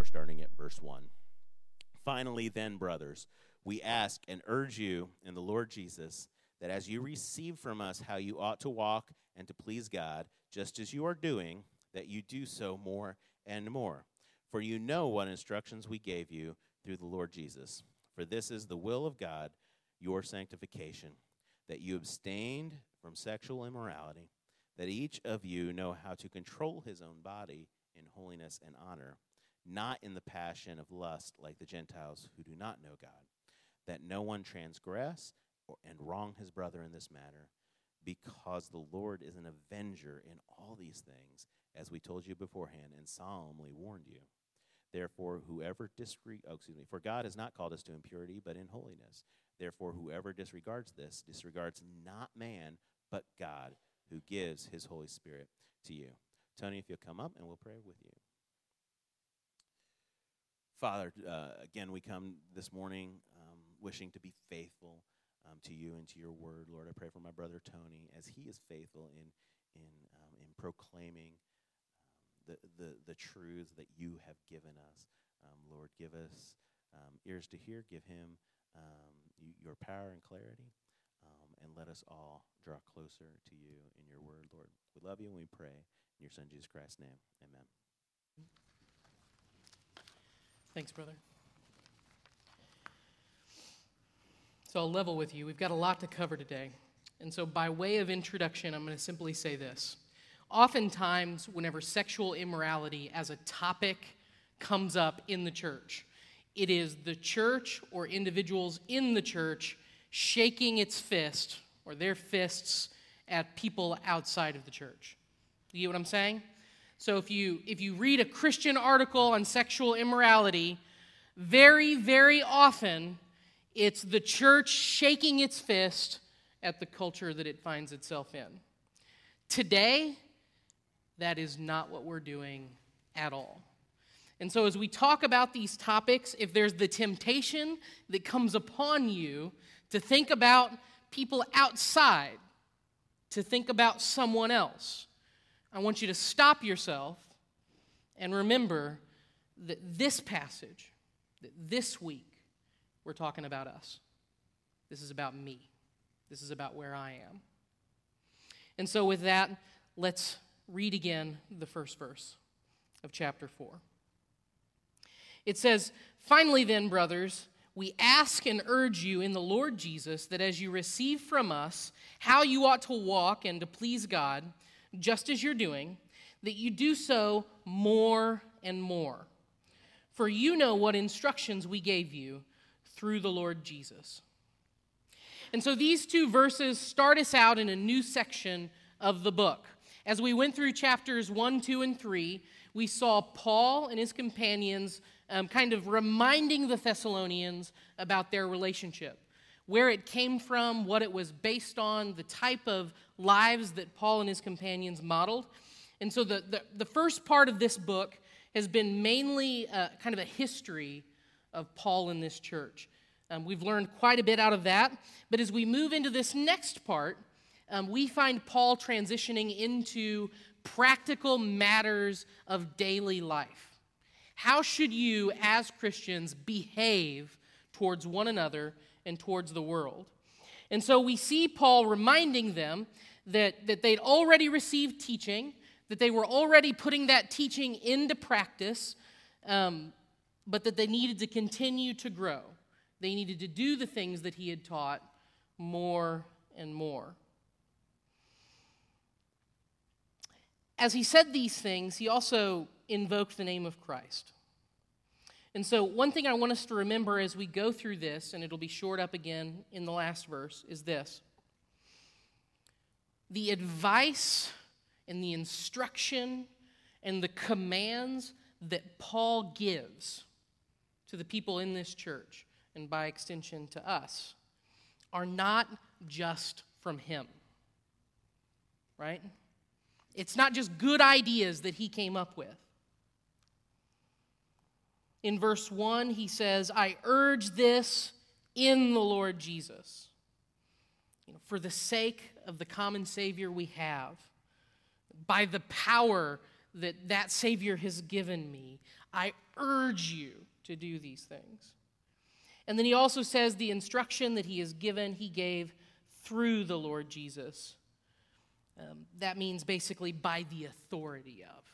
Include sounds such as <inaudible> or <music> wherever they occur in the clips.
4, starting at verse 1. Finally, then, brothers, we ask and urge you in the Lord Jesus that as you receive from us how you ought to walk and to please God, just as you are doing, that you do so more and more. For you know what instructions we gave you through the Lord Jesus. For this is the will of God, your sanctification, that you abstained from sexual immorality, that each of you know how to control his own body in holiness and honor, not in the passion of lust like the Gentiles who do not know God, that no one transgress and wrong his brother in this matter, because the Lord is an avenger in all these things, as we told you beforehand and solemnly warned you. Therefore, whoever disre- oh, excuse me, for God has not called us to impurity, but in holiness. Therefore, whoever disregards this disregards not man, but God, who gives his Holy Spirit to you. Tony, if you'll come up and we'll pray with you. Father, uh, again, we come this morning um, wishing to be faithful um, to you and to your word. Lord, I pray for my brother Tony as he is faithful in, in, um, in proclaiming the, the, the truths that you have given us. Um, Lord, give us um, ears to hear, give him um, your power and clarity, um, and let us all draw closer to you in your word, Lord. We love you and we pray in your Son, Jesus Christ's name. Amen. Thanks, brother. So I'll level with you. We've got a lot to cover today. And so, by way of introduction, I'm going to simply say this oftentimes, whenever sexual immorality as a topic comes up in the church, it is the church or individuals in the church shaking its fist or their fists at people outside of the church. You get what I'm saying? So if you if you read a Christian article on sexual immorality, very very often it's the church shaking its fist at the culture that it finds itself in. Today, that is not what we're doing at all. And so, as we talk about these topics, if there's the temptation that comes upon you to think about people outside, to think about someone else, I want you to stop yourself and remember that this passage, that this week, we're talking about us. This is about me. This is about where I am. And so, with that, let's read again the first verse of chapter 4. It says, Finally, then, brothers, we ask and urge you in the Lord Jesus that as you receive from us how you ought to walk and to please God, just as you're doing, that you do so more and more. For you know what instructions we gave you through the Lord Jesus. And so these two verses start us out in a new section of the book. As we went through chapters 1, 2, and 3, we saw Paul and his companions um, kind of reminding the Thessalonians about their relationship, where it came from, what it was based on, the type of lives that Paul and his companions modeled. And so the, the, the first part of this book has been mainly uh, kind of a history of Paul in this church. Um, we've learned quite a bit out of that. But as we move into this next part, um, we find Paul transitioning into practical matters of daily life. How should you, as Christians, behave towards one another and towards the world? And so we see Paul reminding them that, that they'd already received teaching, that they were already putting that teaching into practice, um, but that they needed to continue to grow. They needed to do the things that he had taught more and more. As he said these things, he also invoked the name of Christ. And so, one thing I want us to remember as we go through this, and it'll be short up again in the last verse, is this the advice and the instruction and the commands that Paul gives to the people in this church, and by extension to us, are not just from him. Right? It's not just good ideas that he came up with. In verse 1, he says, I urge this in the Lord Jesus. You know, for the sake of the common Savior we have, by the power that that Savior has given me, I urge you to do these things. And then he also says the instruction that he has given, he gave through the Lord Jesus. Um, that means basically by the authority of.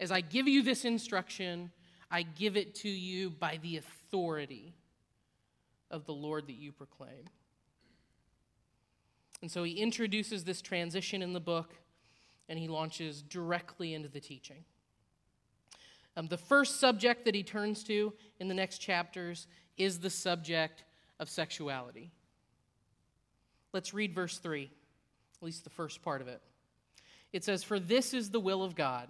As I give you this instruction, I give it to you by the authority of the Lord that you proclaim. And so he introduces this transition in the book and he launches directly into the teaching. Um, the first subject that he turns to in the next chapters is the subject of sexuality. Let's read verse 3, at least the first part of it. It says, For this is the will of God,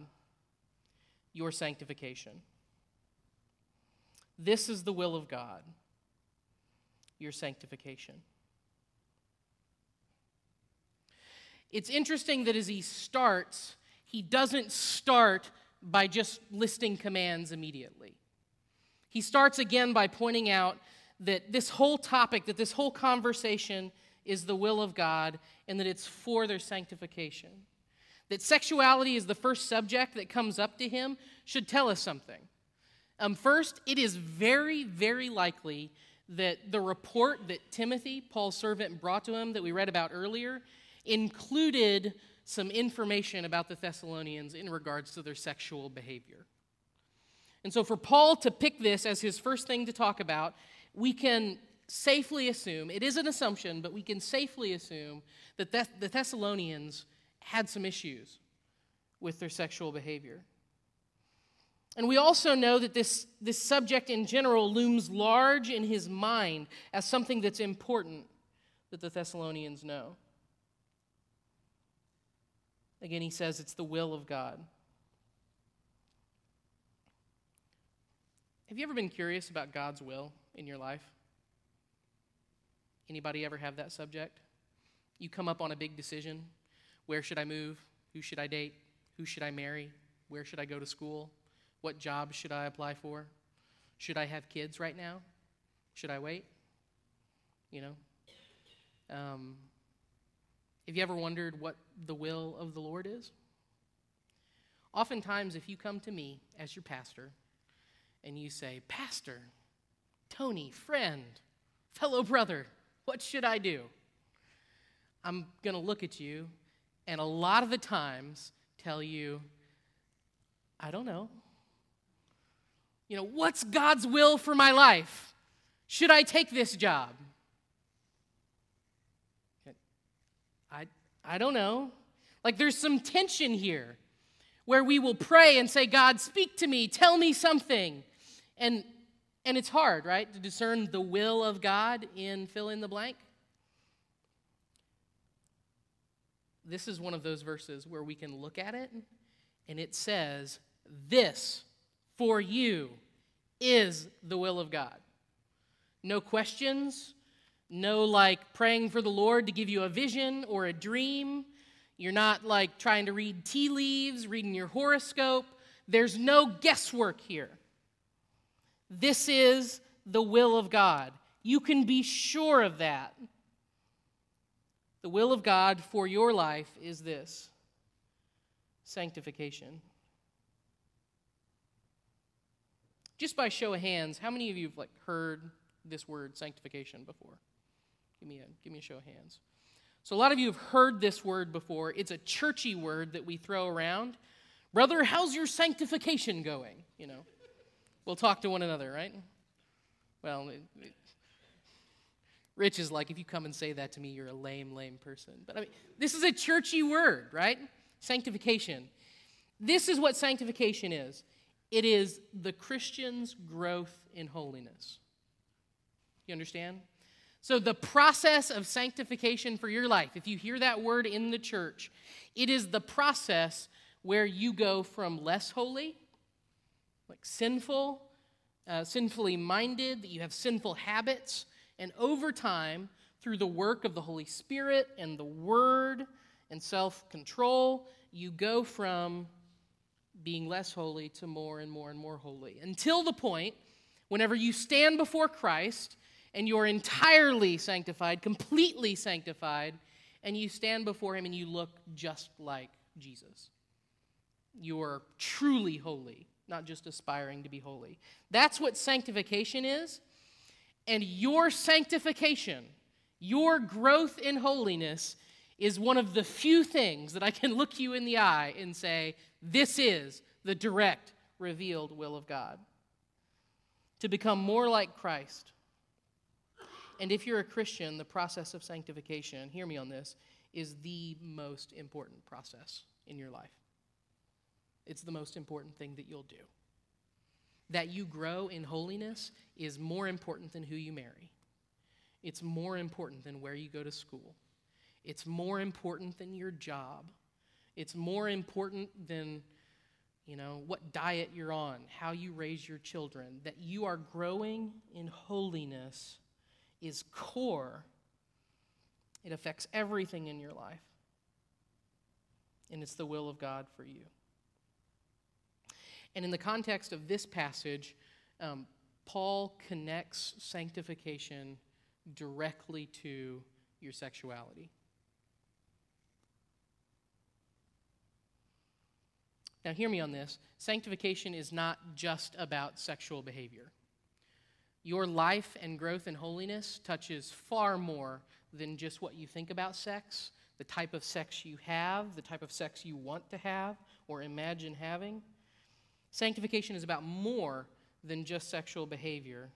your sanctification. This is the will of God, your sanctification. It's interesting that as he starts, he doesn't start by just listing commands immediately. He starts again by pointing out that this whole topic, that this whole conversation is the will of God and that it's for their sanctification. That sexuality is the first subject that comes up to him should tell us something. Um, first, it is very, very likely that the report that Timothy, Paul's servant, brought to him that we read about earlier included some information about the Thessalonians in regards to their sexual behavior. And so, for Paul to pick this as his first thing to talk about, we can safely assume it is an assumption, but we can safely assume that the Thessalonians had some issues with their sexual behavior. And we also know that this, this subject in general looms large in his mind as something that's important that the Thessalonians know. Again, he says it's the will of God. Have you ever been curious about God's will in your life? Anybody ever have that subject? You come up on a big decision. Where should I move? Who should I date? Who should I marry? Where should I go to school? What job should I apply for? Should I have kids right now? Should I wait? You know? Um, have you ever wondered what the will of the Lord is? Oftentimes, if you come to me as your pastor and you say, Pastor, Tony, friend, fellow brother, what should I do? I'm going to look at you and a lot of the times tell you, I don't know. You know, what's God's will for my life? Should I take this job? I, I don't know. Like there's some tension here where we will pray and say, God, speak to me, tell me something. And, and it's hard, right, to discern the will of God in fill in the blank. This is one of those verses where we can look at it and it says, This for you is the will of God. No questions, no like praying for the Lord to give you a vision or a dream. You're not like trying to read tea leaves, reading your horoscope. There's no guesswork here. This is the will of God. You can be sure of that. The will of God for your life is this sanctification. Just by show of hands, how many of you have like heard this word sanctification before? Give me a, give me a show of hands. So, a lot of you have heard this word before. It's a churchy word that we throw around. Brother, how's your sanctification going? You know, we'll talk to one another, right? Well, it, it, Rich is like, if you come and say that to me, you're a lame, lame person. But I mean, this is a churchy word, right? Sanctification. This is what sanctification is it is the Christian's growth in holiness. You understand? So, the process of sanctification for your life, if you hear that word in the church, it is the process where you go from less holy, like sinful, uh, sinfully minded, that you have sinful habits, and over time, through the work of the Holy Spirit and the Word and self control, you go from being less holy to more and more and more holy until the point whenever you stand before Christ and you're entirely sanctified, completely sanctified, and you stand before him and you look just like Jesus. You are truly holy not just aspiring to be holy. That's what sanctification is. And your sanctification, your growth in holiness, is one of the few things that I can look you in the eye and say, this is the direct, revealed will of God. To become more like Christ. And if you're a Christian, the process of sanctification, hear me on this, is the most important process in your life. It's the most important thing that you'll do. That you grow in holiness is more important than who you marry. It's more important than where you go to school. It's more important than your job. It's more important than you know what diet you're on, how you raise your children. That you are growing in holiness is core. It affects everything in your life. And it's the will of God for you. And in the context of this passage, um, Paul connects sanctification directly to your sexuality. Now, hear me on this. Sanctification is not just about sexual behavior. Your life and growth in holiness touches far more than just what you think about sex, the type of sex you have, the type of sex you want to have or imagine having. Sanctification is about more than just sexual behavior.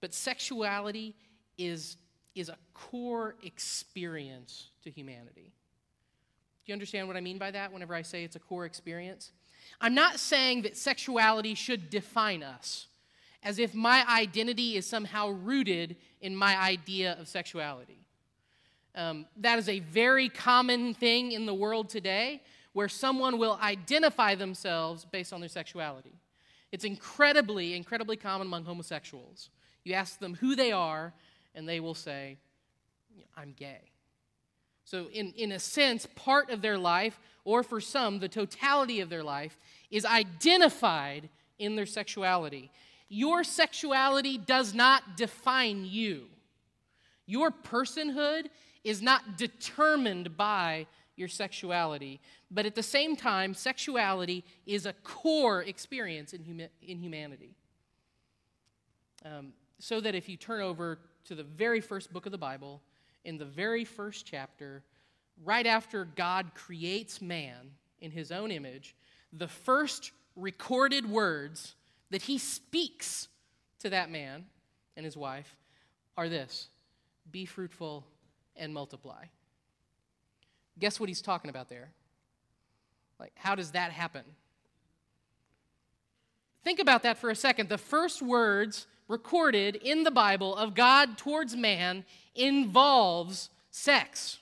But sexuality is, is a core experience to humanity. Do you understand what I mean by that whenever I say it's a core experience? I'm not saying that sexuality should define us, as if my identity is somehow rooted in my idea of sexuality. Um, that is a very common thing in the world today where someone will identify themselves based on their sexuality. It's incredibly, incredibly common among homosexuals. You ask them who they are, and they will say, I'm gay. So, in, in a sense, part of their life, or for some, the totality of their life, is identified in their sexuality. Your sexuality does not define you. Your personhood is not determined by your sexuality. But at the same time, sexuality is a core experience in, huma- in humanity. Um, so that if you turn over to the very first book of the Bible, in the very first chapter, right after God creates man in his own image, the first recorded words that he speaks to that man and his wife are this Be fruitful and multiply. Guess what he's talking about there? Like, how does that happen? Think about that for a second. The first words recorded in the Bible of God towards man involves sex.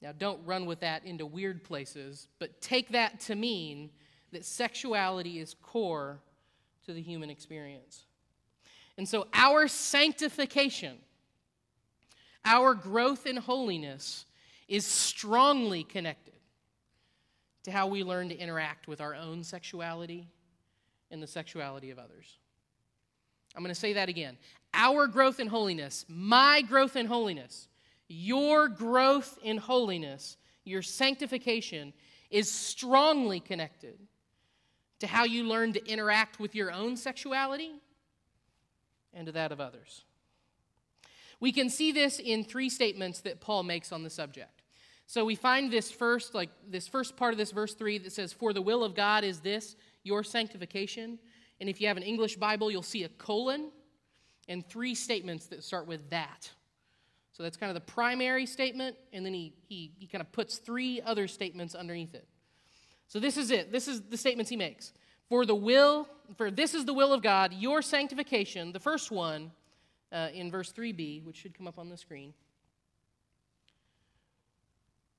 Now, don't run with that into weird places, but take that to mean that sexuality is core to the human experience. And so, our sanctification, our growth in holiness, is strongly connected to how we learn to interact with our own sexuality and the sexuality of others. I'm going to say that again. Our growth in holiness, my growth in holiness, your growth in holiness, your sanctification is strongly connected to how you learn to interact with your own sexuality and to that of others. We can see this in three statements that Paul makes on the subject. So we find this first, like this first part of this verse 3 that says, For the will of God is this, your sanctification. And if you have an English Bible, you'll see a colon and three statements that start with that. So that's kind of the primary statement, and then he, he, he kind of puts three other statements underneath it. So this is it. This is the statements he makes. For the will, for this is the will of God, your sanctification, the first one uh, in verse 3b, which should come up on the screen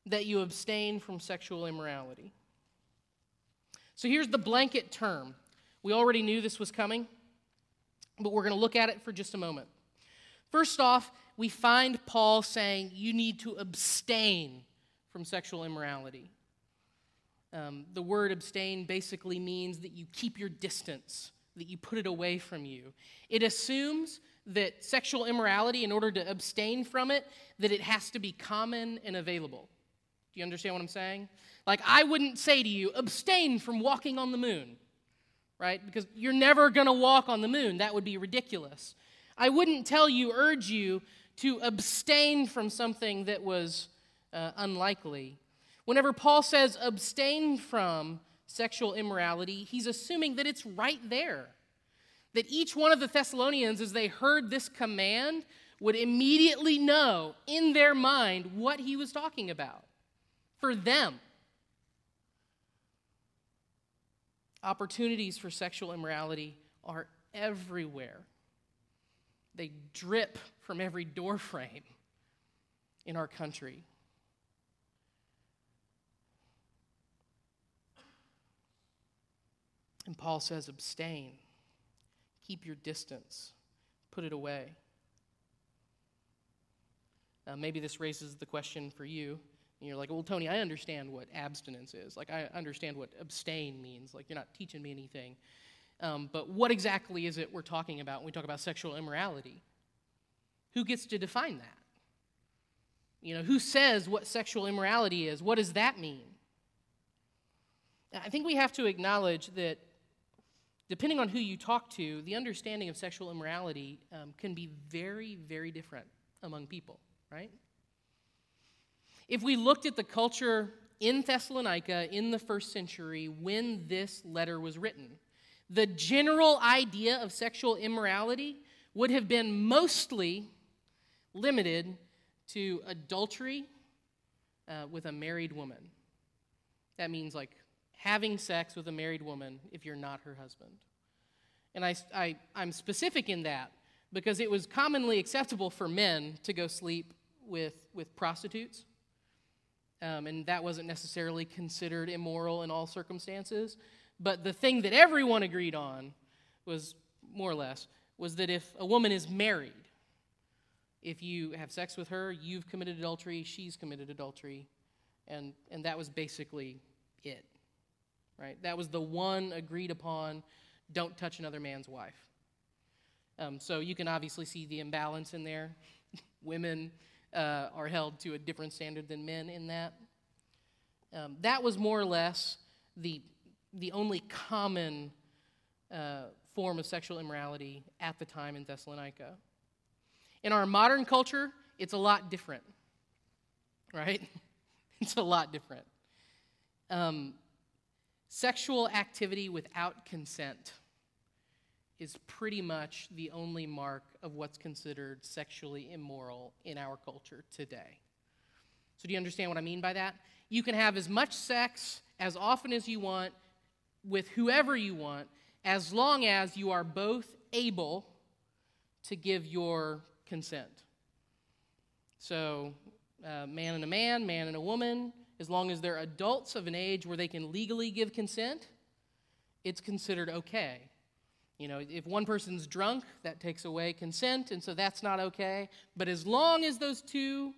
that you abstain from sexual immorality. So here's the blanket term. We already knew this was coming, but we're going to look at it for just a moment. First off, we find Paul saying you need to abstain from sexual immorality. Um, the word abstain basically means that you keep your distance, that you put it away from you. It assumes that sexual immorality, in order to abstain from it, that it has to be common and available. Do you understand what I'm saying? Like, I wouldn't say to you, abstain from walking on the moon, right? Because you're never going to walk on the moon. That would be ridiculous. I wouldn't tell you, urge you to abstain from something that was uh, unlikely. Whenever Paul says abstain from sexual immorality, he's assuming that it's right there. That each one of the Thessalonians, as they heard this command, would immediately know in their mind what he was talking about for them. Opportunities for sexual immorality are everywhere. They drip from every doorframe in our country. And Paul says, abstain, keep your distance, put it away. Uh, maybe this raises the question for you. And you're like, well, Tony, I understand what abstinence is. Like, I understand what abstain means. Like, you're not teaching me anything. Um, but what exactly is it we're talking about when we talk about sexual immorality? Who gets to define that? You know, who says what sexual immorality is? What does that mean? I think we have to acknowledge that depending on who you talk to, the understanding of sexual immorality um, can be very, very different among people, right? If we looked at the culture in Thessalonica in the first century when this letter was written, the general idea of sexual immorality would have been mostly limited to adultery uh, with a married woman. That means like having sex with a married woman if you're not her husband. And I, I, I'm specific in that because it was commonly acceptable for men to go sleep with, with prostitutes. Um, and that wasn't necessarily considered immoral in all circumstances. But the thing that everyone agreed on was more or less was that if a woman is married, if you have sex with her, you've committed adultery, she's committed adultery, and, and that was basically it. Right? That was the one agreed upon don't touch another man's wife. Um, so you can obviously see the imbalance in there. <laughs> Women uh, are held to a different standard than men in that. Um, that was more or less the the only common uh, form of sexual immorality at the time in Thessalonica. In our modern culture, it's a lot different, right? <laughs> it's a lot different. Um, sexual activity without consent is pretty much the only mark of what's considered sexually immoral in our culture today. So, do you understand what I mean by that? You can have as much sex as often as you want with whoever you want, as long as you are both able to give your consent. So, uh, man and a man, man and a woman, as long as they're adults of an age where they can legally give consent, it's considered okay. You know, if one person's drunk, that takes away consent, and so that's not okay. But as long as those two,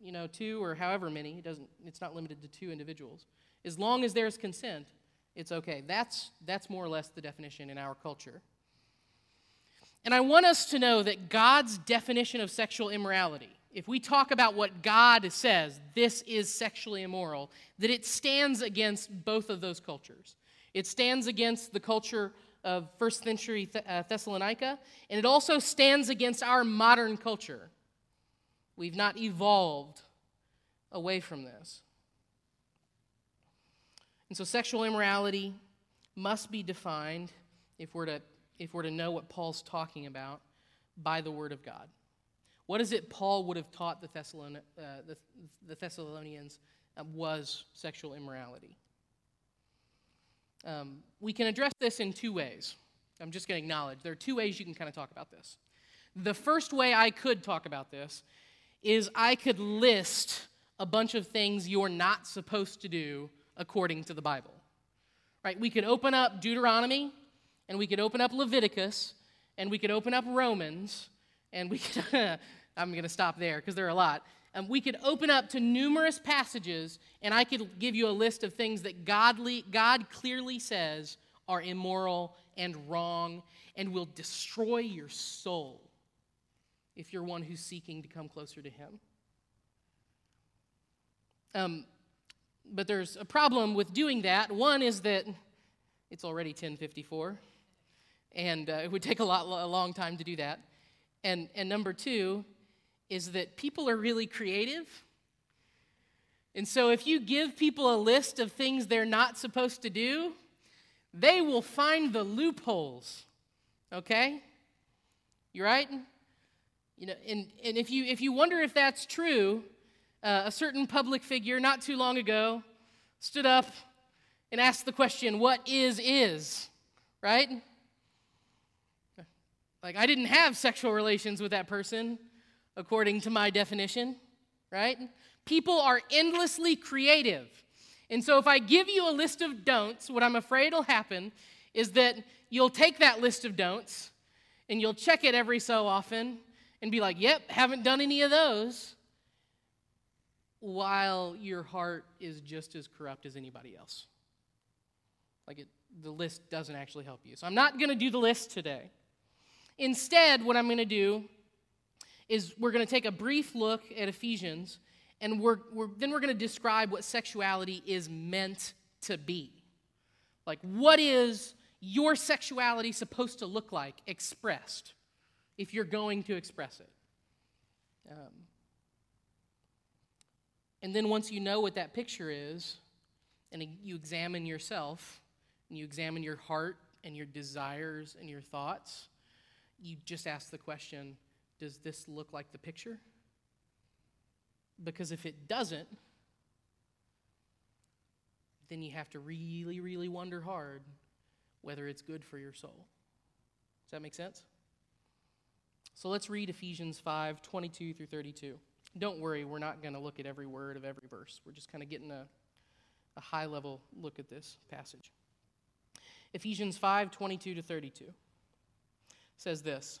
you know, two or however many, it doesn't, it's not limited to two individuals, as long as there's consent, it's okay. That's, that's more or less the definition in our culture. And I want us to know that God's definition of sexual immorality, if we talk about what God says, this is sexually immoral, that it stands against both of those cultures. It stands against the culture of first century uh, Thessalonica, and it also stands against our modern culture. We've not evolved away from this. And so sexual immorality must be defined if we're to, if we're to know what Paul's talking about by the Word of God. What is it Paul would have taught the, Thessalon- uh, the, the Thessalonians uh, was sexual immorality? Um, we can address this in two ways. I'm just going to acknowledge there are two ways you can kind of talk about this. The first way I could talk about this is I could list a bunch of things you're not supposed to do according to the Bible. Right? We could open up Deuteronomy and we could open up Leviticus and we could open up Romans and we could <laughs> I'm going to stop there because there are a lot. And we could open up to numerous passages and I could give you a list of things that godly God clearly says are immoral and wrong and will destroy your soul if you're one who's seeking to come closer to him. Um, but there's a problem with doing that. One is that it's already 1054, and uh, it would take a, lot, a long time to do that. And, and number two is that people are really creative. And so if you give people a list of things they're not supposed to do, they will find the loopholes. Okay? You right? You know, and, and if you if you wonder if that's true, uh, a certain public figure not too long ago stood up and asked the question, What is, is? Right? Like, I didn't have sexual relations with that person according to my definition, right? People are endlessly creative. And so, if I give you a list of don'ts, what I'm afraid will happen is that you'll take that list of don'ts and you'll check it every so often and be like, yep, haven't done any of those while your heart is just as corrupt as anybody else. Like it, the list doesn't actually help you. So I'm not going to do the list today. Instead, what I'm going to do is we're going to take a brief look at Ephesians, and we're, we're then we're going to describe what sexuality is meant to be. Like, what is your sexuality supposed to look like expressed if you're going to express it? Um, and then once you know what that picture is, and you examine yourself, and you examine your heart and your desires and your thoughts, you just ask the question Does this look like the picture? Because if it doesn't, then you have to really, really wonder hard whether it's good for your soul. Does that make sense? So let's read Ephesians 5 22 through 32. Don't worry, we're not going to look at every word of every verse. We're just kind of getting a, a high level look at this passage. Ephesians 5 22 to 32 says this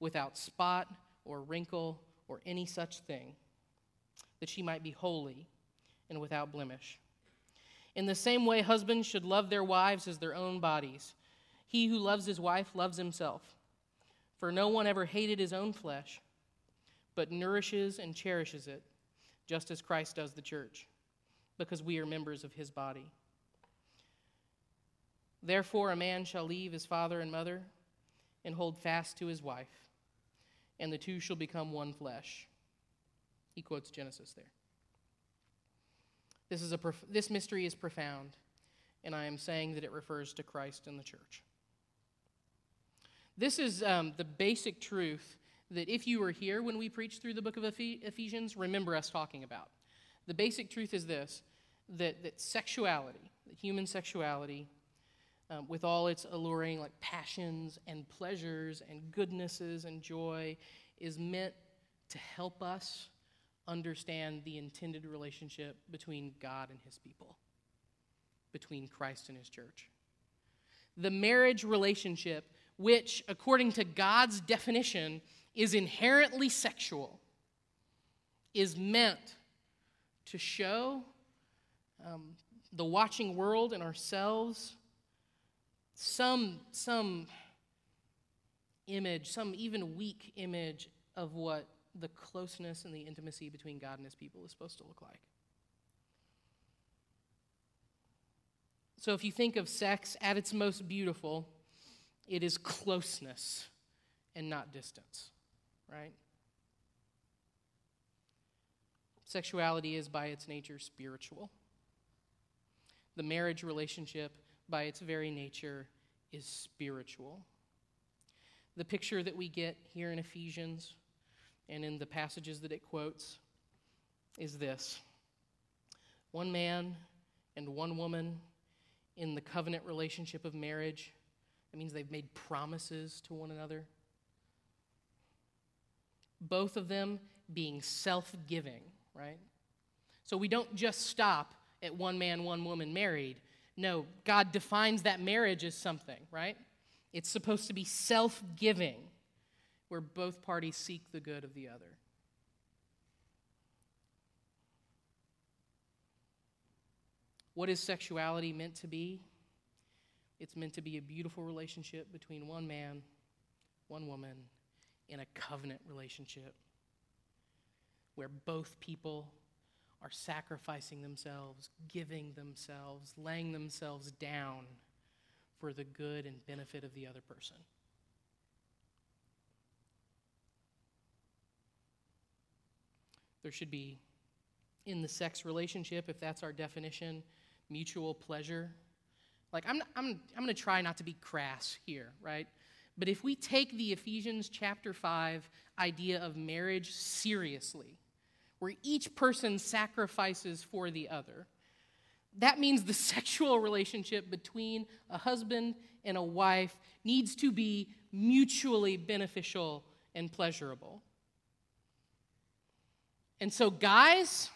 without spot or wrinkle or any such thing, that she might be holy and without blemish. In the same way, husbands should love their wives as their own bodies. He who loves his wife loves himself. For no one ever hated his own flesh but nourishes and cherishes it, just as Christ does the church, because we are members of his body. Therefore, a man shall leave his father and mother and hold fast to his wife, and the two shall become one flesh. He quotes Genesis there. This, is a prof- this mystery is profound, and I am saying that it refers to Christ and the church. This is um, the basic truth that if you were here when we preached through the book of Ephesians, remember us talking about. The basic truth is this that, that sexuality, that human sexuality, um, with all its alluring like passions and pleasures and goodnesses and joy, is meant to help us understand the intended relationship between God and his people, between Christ and his church. The marriage relationship, which, according to God's definition, is inherently sexual is meant to show um, the watching world and ourselves some, some image, some even weak image of what the closeness and the intimacy between God and his people is supposed to look like. So, if you think of sex at its most beautiful, it is closeness and not distance right? Sexuality is by its nature spiritual. The marriage relationship, by its very nature, is spiritual. The picture that we get here in Ephesians and in the passages that it quotes is this one man and one woman in the covenant relationship of marriage. That means they've made promises to one another both of them being self giving, right? So we don't just stop at one man, one woman married. No, God defines that marriage as something, right? It's supposed to be self giving, where both parties seek the good of the other. What is sexuality meant to be? It's meant to be a beautiful relationship between one man, one woman, in a covenant relationship where both people are sacrificing themselves, giving themselves, laying themselves down for the good and benefit of the other person. There should be, in the sex relationship, if that's our definition, mutual pleasure. Like, I'm, I'm, I'm going to try not to be crass here, right? But if we take the Ephesians chapter 5 idea of marriage seriously, where each person sacrifices for the other, that means the <laughs> sexual relationship between a husband and a wife needs to be mutually beneficial and pleasurable. And so, guys,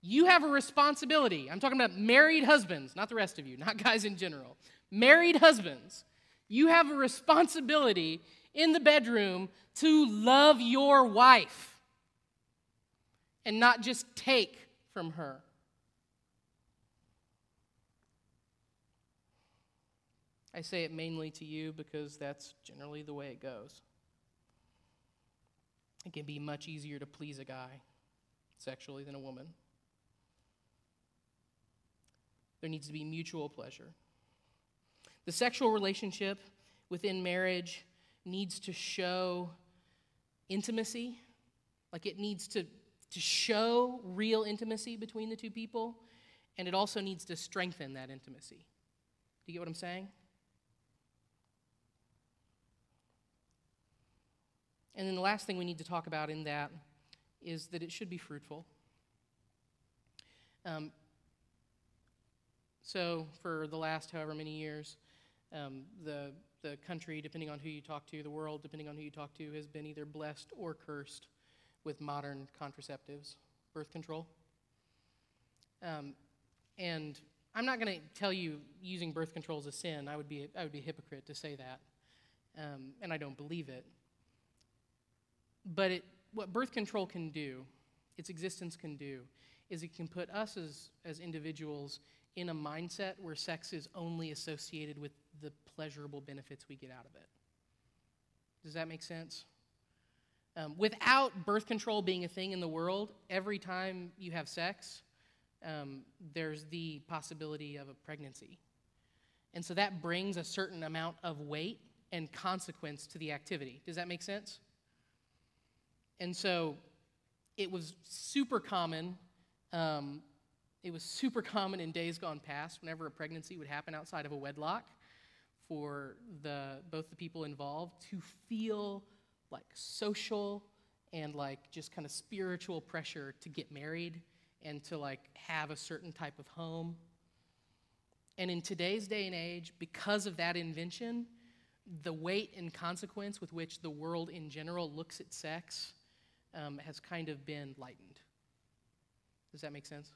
you have a responsibility. I'm talking about married husbands, not the rest of you, not guys in general. Married husbands, you have a responsibility in the bedroom to love your wife and not just take from her. I say it mainly to you because that's generally the way it goes. It can be much easier to please a guy sexually than a woman. There needs to be mutual pleasure. The sexual relationship within marriage needs to show intimacy, like it needs to, to show real intimacy between the two people, and it also needs to strengthen that intimacy. Do you get what I'm saying? And then the last thing we need to talk about in that is that it should be fruitful. Um, so, for the last however many years, um, the, the country, depending on who you talk to, the world, depending on who you talk to, has been either blessed or cursed with modern contraceptives, birth control. Um, and I'm not going to tell you using birth control is a sin. I would be, I would be a hypocrite to say that. Um, and I don't believe it. But it, what birth control can do, its existence can do, is it can put us as, as individuals in a mindset where sex is only associated with the pleasurable benefits we get out of it. Does that make sense? Um, without birth control being a thing in the world, every time you have sex, um, there's the possibility of a pregnancy. And so that brings a certain amount of weight and consequence to the activity. Does that make sense? And so it was super common um, it was super common in days gone past whenever a pregnancy would happen outside of a wedlock for the, both the people involved to feel like social and like just kind of spiritual pressure to get married and to like have a certain type of home. And in today's day and age, because of that invention, the weight and consequence with which the world in general looks at sex um, has kind of been lightened. Does that make sense?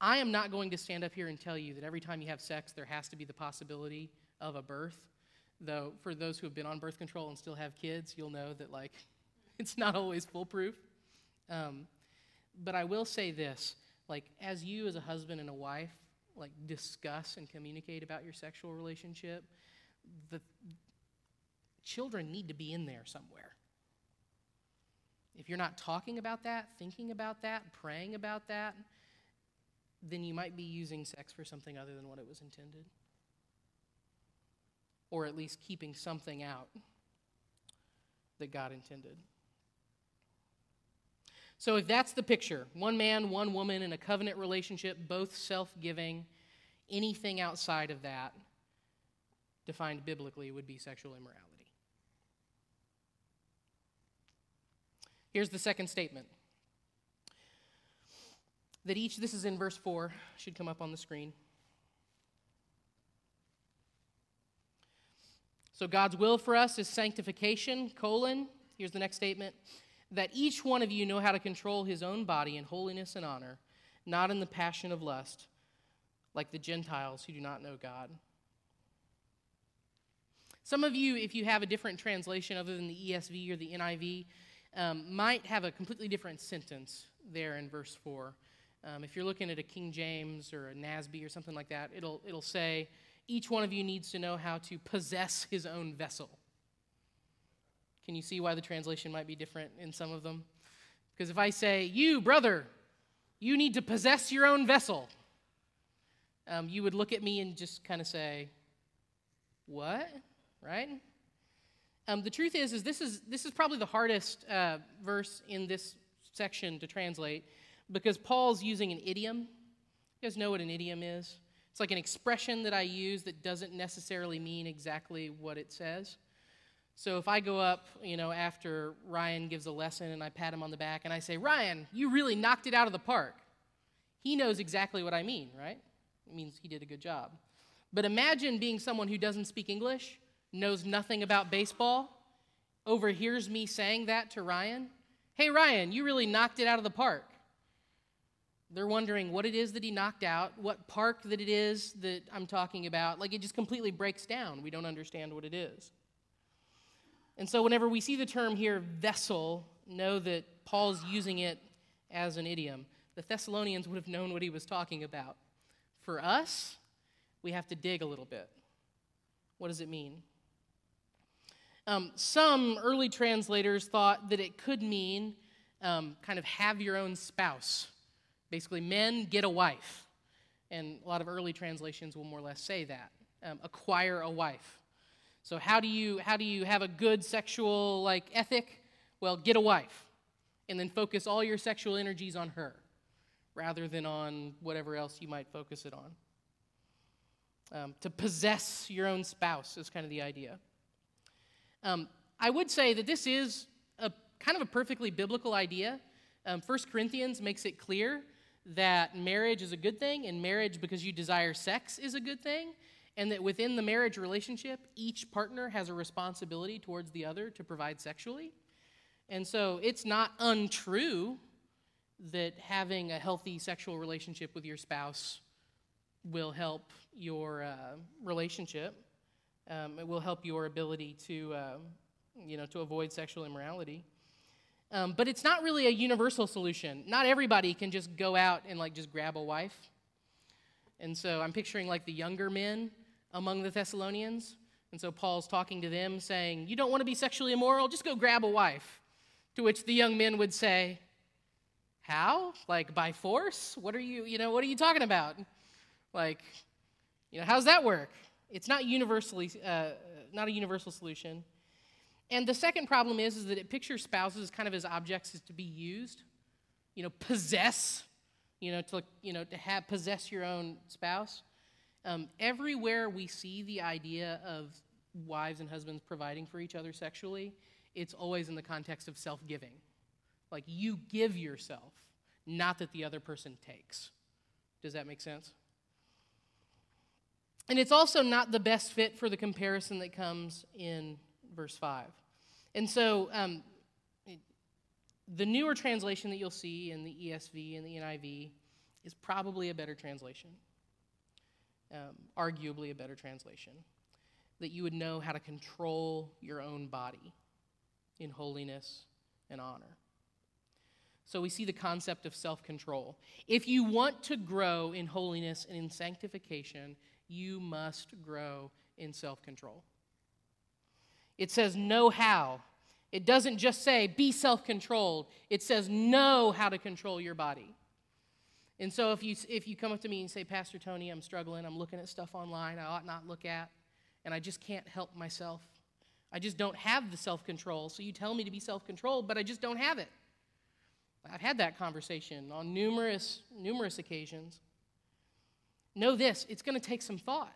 I am not going to stand up here and tell you that every time you have sex, there has to be the possibility of a birth. Though, for those who have been on birth control and still have kids, you'll know that, like, <laughs> it's not always foolproof. Um, but I will say this like, as you, as a husband and a wife, like, discuss and communicate about your sexual relationship, the children need to be in there somewhere. If you're not talking about that, thinking about that, praying about that, then you might be using sex for something other than what it was intended. Or at least keeping something out that God intended. So, if that's the picture one man, one woman in a covenant relationship, both self giving, anything outside of that, defined biblically, would be sexual immorality. Here's the second statement that each, this is in verse 4, should come up on the screen. So God's will for us is sanctification, colon, here's the next statement, that each one of you know how to control his own body in holiness and honor, not in the passion of lust, like the Gentiles who do not know God. Some of you, if you have a different translation other than the ESV or the NIV, um, might have a completely different sentence there in verse 4. Um, if you're looking at a King James or a NASB or something like that, it'll, it'll say, each one of you needs to know how to possess his own vessel. Can you see why the translation might be different in some of them? Because if I say, you, brother, you need to possess your own vessel, um, you would look at me and just kind of say, what? Right? Um, the truth is, is this is this is probably the hardest uh, verse in this section to translate because Paul's using an idiom. You guys know what an idiom is? It's like an expression that I use that doesn't necessarily mean exactly what it says. So if I go up, you know, after Ryan gives a lesson and I pat him on the back and I say, Ryan, you really knocked it out of the park, he knows exactly what I mean, right? It means he did a good job. But imagine being someone who doesn't speak English, knows nothing about baseball, overhears me saying that to Ryan. Hey, Ryan, you really knocked it out of the park. They're wondering what it is that he knocked out, what park that it is that I'm talking about. Like it just completely breaks down. We don't understand what it is. And so, whenever we see the term here, vessel, know that Paul's using it as an idiom. The Thessalonians would have known what he was talking about. For us, we have to dig a little bit. What does it mean? Um, some early translators thought that it could mean um, kind of have your own spouse. Basically, men get a wife. And a lot of early translations will more or less say that um, acquire a wife. So how do you how do you have a good sexual like ethic? Well, get a wife and then focus all your sexual energies on her rather than on whatever else you might focus it on. Um, to possess your own spouse is kind of the idea. Um, I would say that this is a kind of a perfectly biblical idea. Um, 1 Corinthians makes it clear that marriage is a good thing, and marriage because you desire sex is a good thing and that within the marriage relationship, each partner has a responsibility towards the other to provide sexually. And so it's not untrue that having a healthy sexual relationship with your spouse will help your uh, relationship. Um, it will help your ability to, uh, you know, to avoid sexual immorality. Um, but it's not really a universal solution. Not everybody can just go out and like just grab a wife. And so I'm picturing like the younger men among the Thessalonians. And so Paul's talking to them, saying, You don't want to be sexually immoral? Just go grab a wife. To which the young men would say, How? Like by force? What are you, you know, what are you talking about? Like, you know, how's that work? It's not universally, uh, not a universal solution. And the second problem is, is that it pictures spouses kind of as objects to be used. You know, possess, you know, to, you know, to have possess your own spouse. Um, everywhere we see the idea of wives and husbands providing for each other sexually, it's always in the context of self giving. Like you give yourself, not that the other person takes. Does that make sense? And it's also not the best fit for the comparison that comes in verse 5. And so, um, the newer translation that you'll see in the ESV and the NIV is probably a better translation um, arguably a better translation, that you would know how to control your own body in holiness and honor. So we see the concept of self control. If you want to grow in holiness and in sanctification, you must grow in self control. It says, know how. It doesn't just say be self controlled, it says know how to control your body. And so if you, if you come up to me and say, Pastor Tony, I'm struggling, I'm looking at stuff online I ought not look at, and I just can't help myself. I just don't have the self control. So you tell me to be self controlled, but I just don't have it. I've had that conversation on numerous, numerous occasions. Know this it's going to take some thought.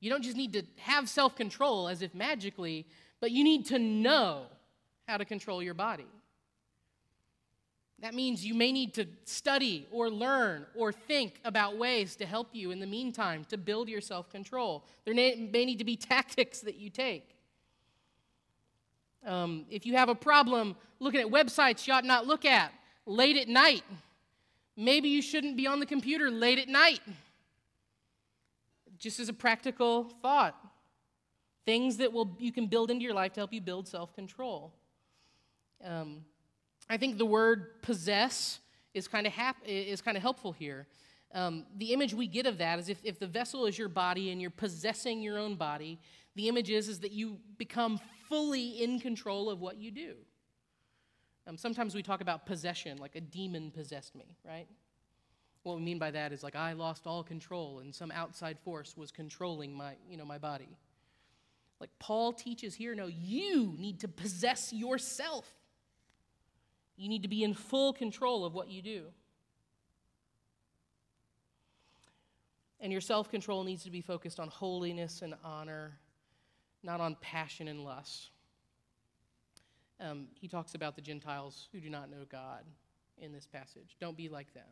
You don't just need to have self control as if magically, but you need to know how to control your body. That means you may need to study or learn or think about ways to help you in the meantime to build your self control. There may need to be <laughs> tactics that you take. Um, if you have a problem looking at websites you ought not look at late at night, Maybe you shouldn't be on the computer late at night. Just as a practical thought. Things that will, you can build into your life to help you build self control. Um, I think the word possess is kind of hap- is kind of helpful here. Um, the image we get of that is if, if the vessel is your body and you're possessing your own body, the image is, is that you become fully in control of what you do. Um, sometimes we talk about possession, like a demon possessed me, right? What we mean by that is like I lost all control and some outside force was controlling my, you know, my body. Like Paul teaches here, no, you need to possess yourself. You need to be in full control of what you do. And your self control needs to be focused on holiness and honor, not on passion and lust. Um, he talks about the Gentiles who do not know God in this passage. Don't be like them.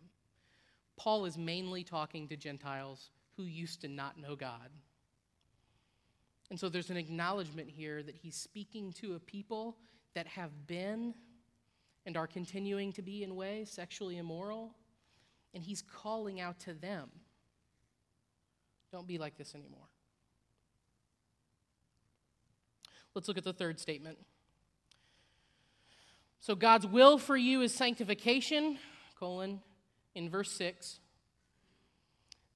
Paul is mainly talking to Gentiles who used to not know God. And so there's an acknowledgement here that he's speaking to a people that have been and are continuing to be in ways sexually immoral, and he's calling out to them don't be like this anymore. Let's look at the third statement. So God's will for you is sanctification, colon, in verse 6,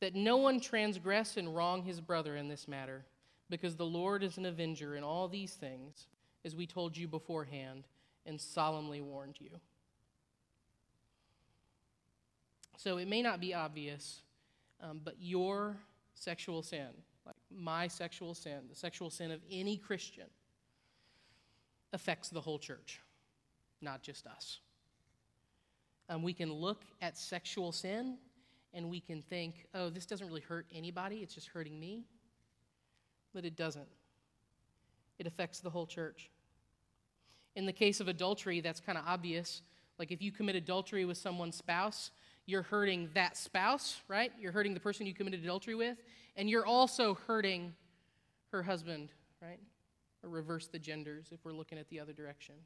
that no one transgress and wrong his brother in this matter, because the Lord is an avenger in all these things, as we told you beforehand and solemnly warned you. So it may not be obvious, um, but your sexual sin, like my sexual sin, the sexual sin of any Christian, affects the whole church, not just us. Um, we can look at sexual sin and we can think, oh, this doesn't really hurt anybody, it's just hurting me. But it doesn't, it affects the whole church. In the case of adultery, that's kind of obvious. Like if you commit adultery with someone's spouse, you're hurting that spouse, right? You're hurting the person you committed adultery with, and you're also hurting her husband, right? Or reverse the genders if we're looking at the other direction.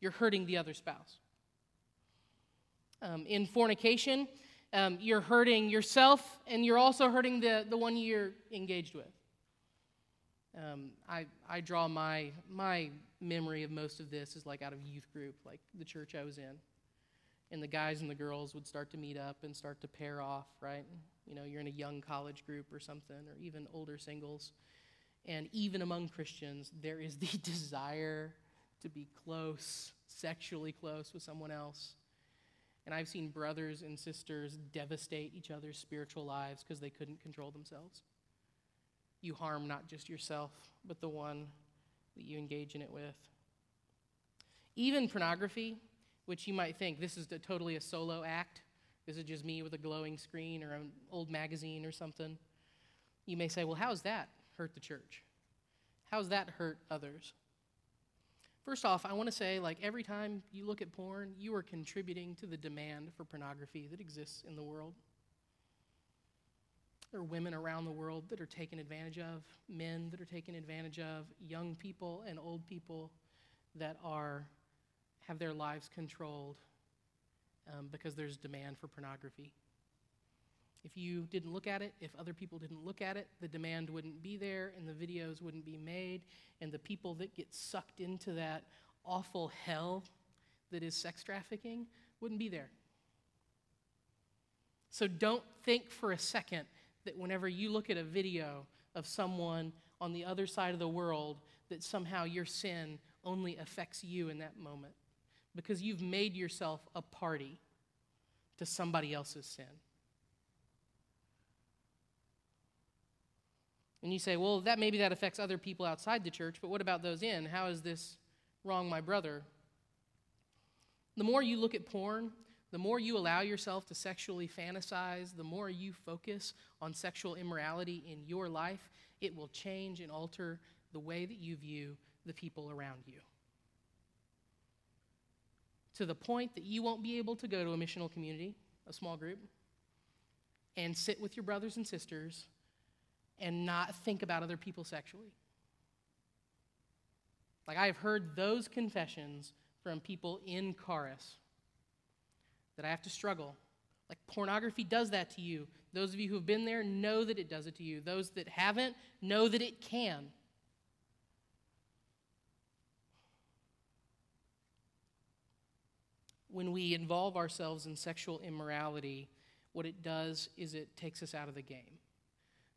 You're hurting the other spouse. Um, in fornication, um, you're hurting yourself, and you're also hurting the, the one you're engaged with. Um, I, I draw my, my memory of most of this is like out of youth group, like the church I was in and the guys and the girls would start to meet up and start to pair off, right? You know, you're in a young college group or something, or even older singles. And even among Christians, there is the <laughs> desire to be close, sexually close with someone else. And I've seen brothers and sisters devastate each other's spiritual lives because they couldn't control themselves. You harm not just yourself, but the one that you engage in it with. Even pornography, which you might think this is a, totally a solo act. This is just me with a glowing screen or an old magazine or something. You may say, well, how's that hurt the church? How's that hurt others? First off, I want to say, like, every time you look at porn, you are contributing to the demand for pornography that exists in the world. There are women around the world that are taken advantage of, men that are taken advantage of, young people and old people that are have their lives controlled um, because there's demand for pornography. If you didn't look at it, if other people didn't look at it, the demand wouldn't be there and the videos wouldn't be made, and the people that get sucked into that awful hell that is sex trafficking wouldn't be there. So don't think for a second that whenever you look at a video of someone on the other side of the world, that somehow your sin only affects you in that moment because you've made yourself a party to somebody else's sin. And you say, well, that maybe that affects other people outside the church, but what about those in? How is this wrong my brother? The more you look at porn, the more you allow yourself to sexually fantasize, the more you focus on sexual immorality in your life, it will change and alter the way that you view the people around you to the point that you won't be able to go to a missional community, a small group, and sit with your brothers and sisters and not think about other people sexually. Like, I have heard those confessions from people in chorus that I have to struggle. Like pornography does that to you. Those of you who have been there know that it does it to you. Those that haven't know that it can. When we involve ourselves in sexual immorality, what it does is it takes us out of the game.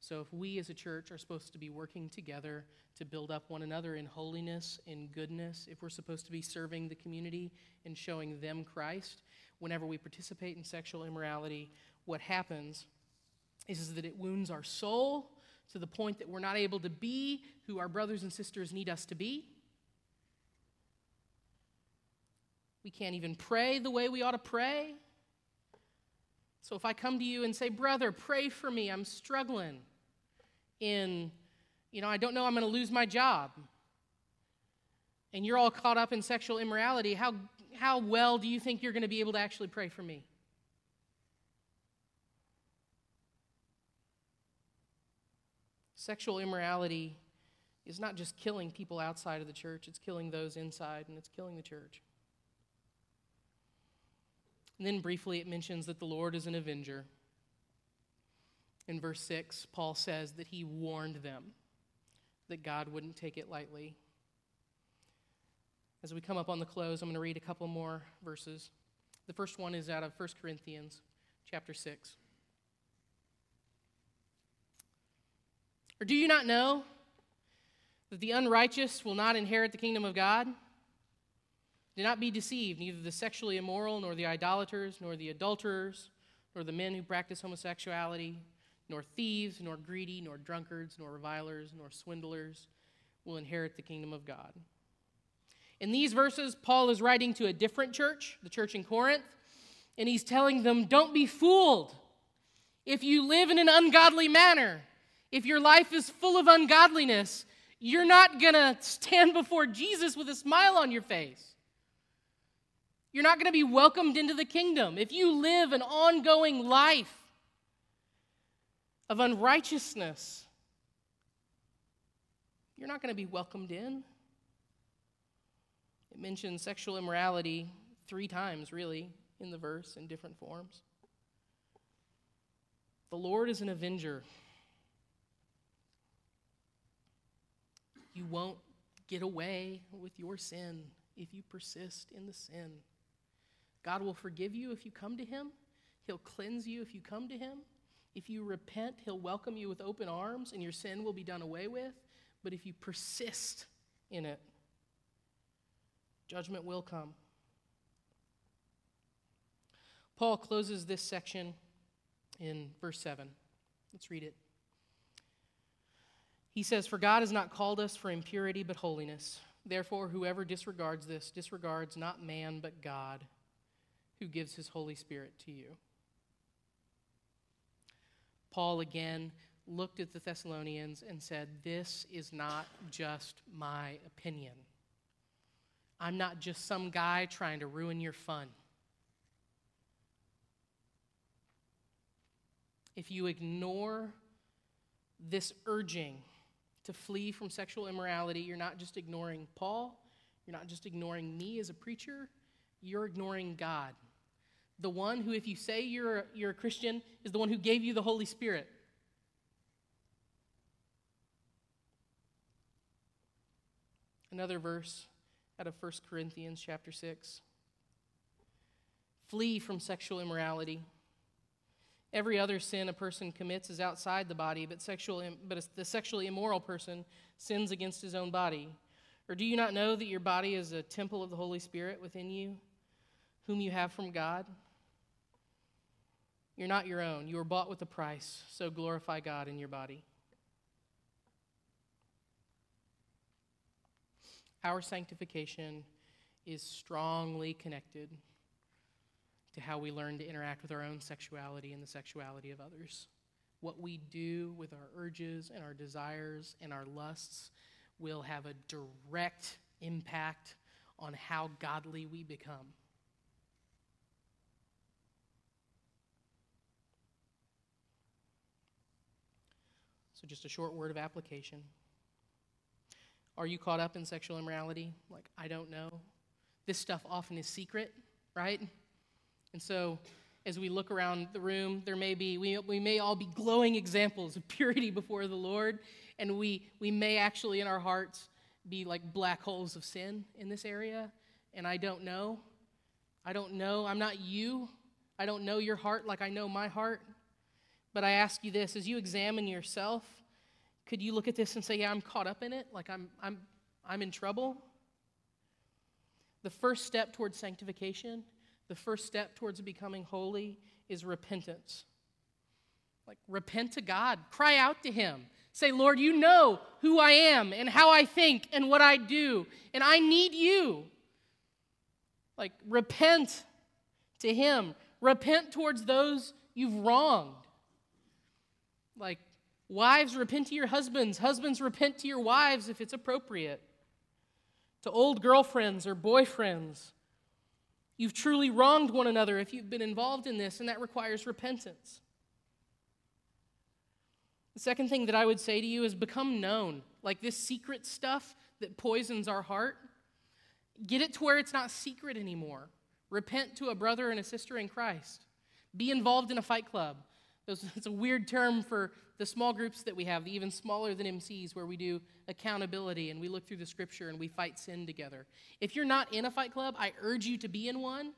So, if we as a church are supposed to be working together to build up one another in holiness, in goodness, if we're supposed to be serving the community and showing them Christ, whenever we participate in sexual immorality, what happens is, that it wounds our soul to the point that we're not able to be who our brothers and sisters need us to be. We can't even pray the way we ought to pray. So if I come to you and say, Brother, pray for me, I'm struggling in, you know, I don't know I'm going to lose my job, and you're all caught up in sexual immorality, how, how well do you think you're going to be able to actually pray for me? Sexual immorality is not just killing people outside of the church, it's killing those inside, and it's killing the church. And then briefly, it mentions that the Lord is an avenger. In verse 6, Paul says that he warned them that God wouldn't take it lightly. As we come up on the close, I'm going to read a couple more verses. The first one is out of 1 Corinthians chapter 6. Or do you not know that the unrighteous will not inherit the kingdom of God? Do not be deceived, neither the sexually immoral, nor the idolaters, nor the adulterers, nor the men who practice homosexuality nor thieves, nor greedy, nor drunkards, nor revilers, nor swindlers will inherit the kingdom of God. In these verses, Paul is writing to a different church, the church in Corinth, and he's telling them, Don't be fooled. If you live in an ungodly manner, if your life is full of ungodliness, you're not going to stand before Jesus with a smile on your face. You're not going to be welcomed into the kingdom. If you live an ongoing life of unrighteousness, you're not going to be welcomed in. It mentions sexual immorality three times, really, in the verse in different forms. The Lord is an avenger. You won't get away with your sin if you persist in the sin. God will forgive you if you come to Him, He'll cleanse you if you come to Him. If you repent, he'll welcome you with open arms and your sin will be done away with. But if you persist in it, judgment will come. Paul closes this section in verse 7. Let's read it. He says, For God has not called us for impurity but holiness. Therefore, whoever disregards this disregards not man but God, who gives his Holy Spirit to you. Paul again looked at the Thessalonians and said, This is not just my opinion. I'm not just some guy trying to ruin your fun. If you ignore this urging to flee from sexual immorality, you're not just ignoring Paul, you're not just ignoring me as a preacher, you're ignoring God. The one who, if you say you're a, you're a Christian, is the one who gave you the Holy Spirit. Another verse out of 1 Corinthians chapter 6. Flee from sexual immorality. Every other sin a person commits is outside the body, but, sexual, but the sexually immoral person sins against his own body. Or do you not know that your body is a temple of the Holy Spirit within you, whom you have from God? You're not your own. You were bought with a price, so glorify God in your body. Our sanctification is strongly connected to how we learn to interact with our own sexuality and the sexuality of others. What we do with our urges and our desires and our lusts will have a direct impact on how godly we become. Just a short word of application. Are you caught up in sexual immorality? Like, I don't know. This stuff often is secret, right? And so, as we look around the room, there may be, we, we may all be glowing examples of purity before the Lord, and we, we may actually in our hearts be like black holes of sin in this area, and I don't know. I don't know. I'm not you. I don't know your heart like I know my heart. But I ask you this as you examine yourself, could you look at this and say, Yeah, I'm caught up in it? Like I'm, I'm, I'm in trouble? The first step towards sanctification, the first step towards becoming holy is repentance. Like, repent to God, cry out to Him. Say, Lord, you know who I am and how I think and what I do, and I need you. Like, repent to Him. Repent towards those you've wronged. Like, wives, repent to your husbands. Husbands, repent to your wives if it's appropriate to old girlfriends or boyfriends. You've truly wronged one another if you've been involved in this, and that requires repentance. The second thing that I would say to you is become known. Like this secret stuff that poisons our heart, get it to where it's not secret anymore. Repent to a brother and a sister in Christ. Be involved in a fight club. It's a weird term for the small groups that we have, even smaller than MCs, where we do accountability and we look through the scripture and we fight sin together. If you're not in a fight club, I urge you to be in one,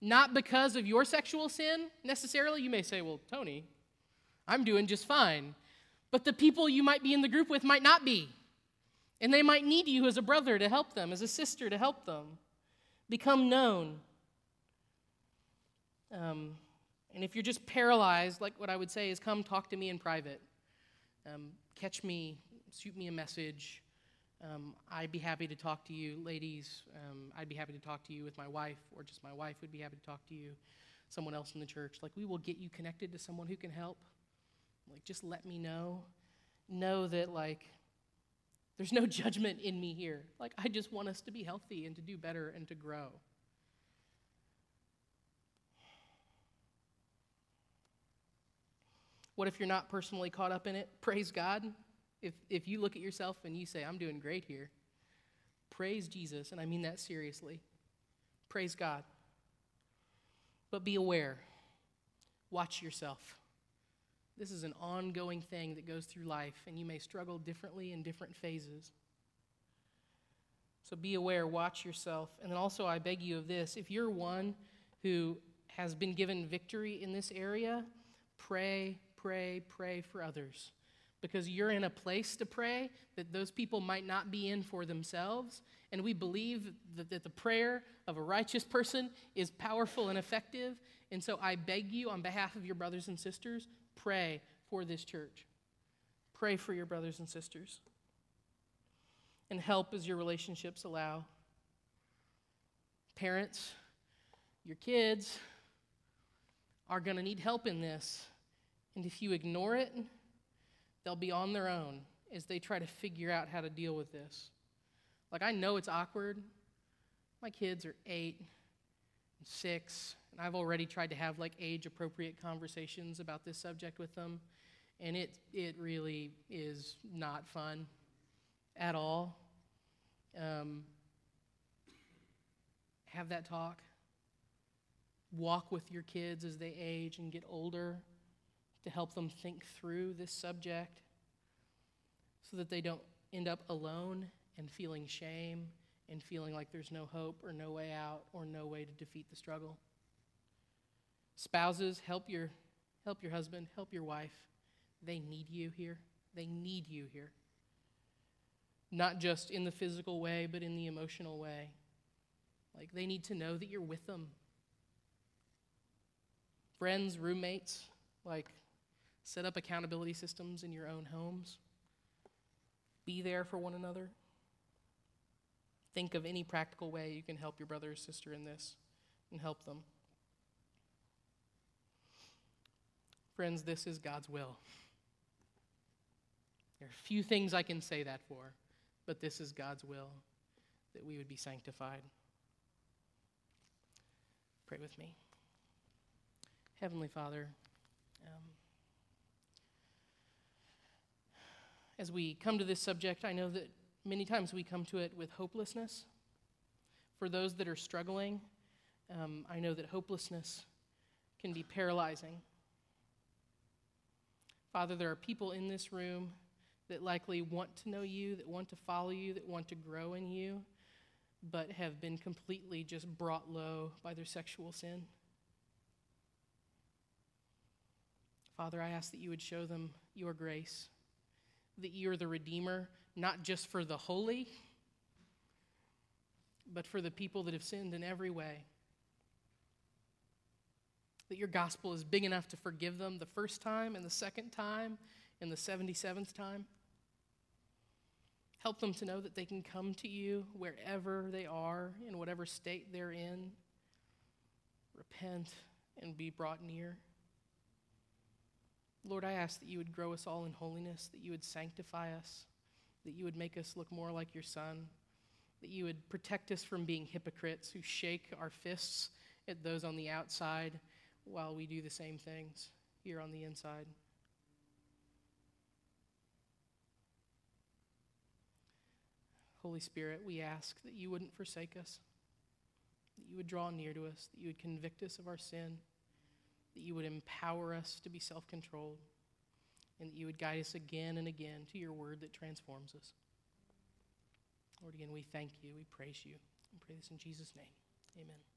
not because of your sexual sin necessarily. You may say, well, Tony, I'm doing just fine. But the people you might be in the group with might not be. And they might need you as a brother to help them, as a sister to help them. Become known. Um, and if you're just paralyzed, like what I would say is come talk to me in private. Um, catch me, shoot me a message. Um, I'd be happy to talk to you, ladies. Um, I'd be happy to talk to you with my wife, or just my wife would be happy to talk to you, someone else in the church. Like, we will get you connected to someone who can help. Like, just let me know. Know that, like, there's no <laughs> judgment in me here. Like, I just want us to be healthy and to do better and to grow. What if you're not personally caught up in it? <laughs> Praise God. If, if you look at yourself and you say, I'm doing great here, praise Jesus, and I mean that seriously. Praise God. But be aware. Watch yourself. This is an ongoing thing that goes through life, and you may struggle differently in different phases. So be aware, watch yourself. And then also, I beg you of this if you're one who has been given victory in this area, pray pray, pray for others. Because you're in a place to pray that those people might not be in for themselves. And we believe that, that the prayer of a righteous person is powerful and effective. And so I beg you, on behalf of your brothers and sisters, pray for this church. Pray for your brothers and sisters. And help as your relationships allow. Parents, your kids are going to need help in this. And if you ignore it, they'll be on their own as they try to figure out how to deal with this. Like, I know it's awkward. My kids are eight and six, and I've already tried to have like age appropriate conversations about this subject with them, and it, it really is not fun at all. Um, have that talk. Walk with your kids as they age and get older to help them think through this subject so that they don't end up alone and feeling shame and feeling like there's no hope or no way out or no way to defeat the struggle. Spouses, help your help your husband, help your wife. They need you here. They need you here. Not just in the physical way, but in the emotional way. Like they need to know that you're with them. Friends, roommates, like Set up accountability systems in your own homes. Be there for one another. Think of any practical way you can help your brother or sister in this and help them. Friends, this is God's will. There are few things I can say that for, but this is God's will that we would be sanctified. Pray with me. Heavenly Father, um, as we come to this subject, I know that many times we come to it with hopelessness. For those that are struggling, um, I know that hopelessness can be paralyzing. Father, there are people in this room that likely want to know you, that want to follow you, that want to grow in you, but have been completely just brought low by their sexual sin. Father, I ask that you would show them your grace, that you are the Redeemer, not just for the holy, but for the people that have sinned in every way. That your gospel is big enough to forgive them the first time and the second time and the 77th time. Help them to know that they can come to you wherever they are, in whatever state they're in, repent, and be brought near. Lord, I ask that you would grow us all in holiness, that you would sanctify us, that you would make us look more like your Son, that you would protect us from being hypocrites who shake our fists at those on the outside while we do the same things here on the inside. Holy Spirit, we ask that you wouldn't forsake us, that you would draw near to us, that you would convict us of our sin, that you would empower us to be self controlled, and that you would guide us again and again to your word that transforms us. Lord, again, we thank you, we praise you, We pray this in Jesus' name. Amen.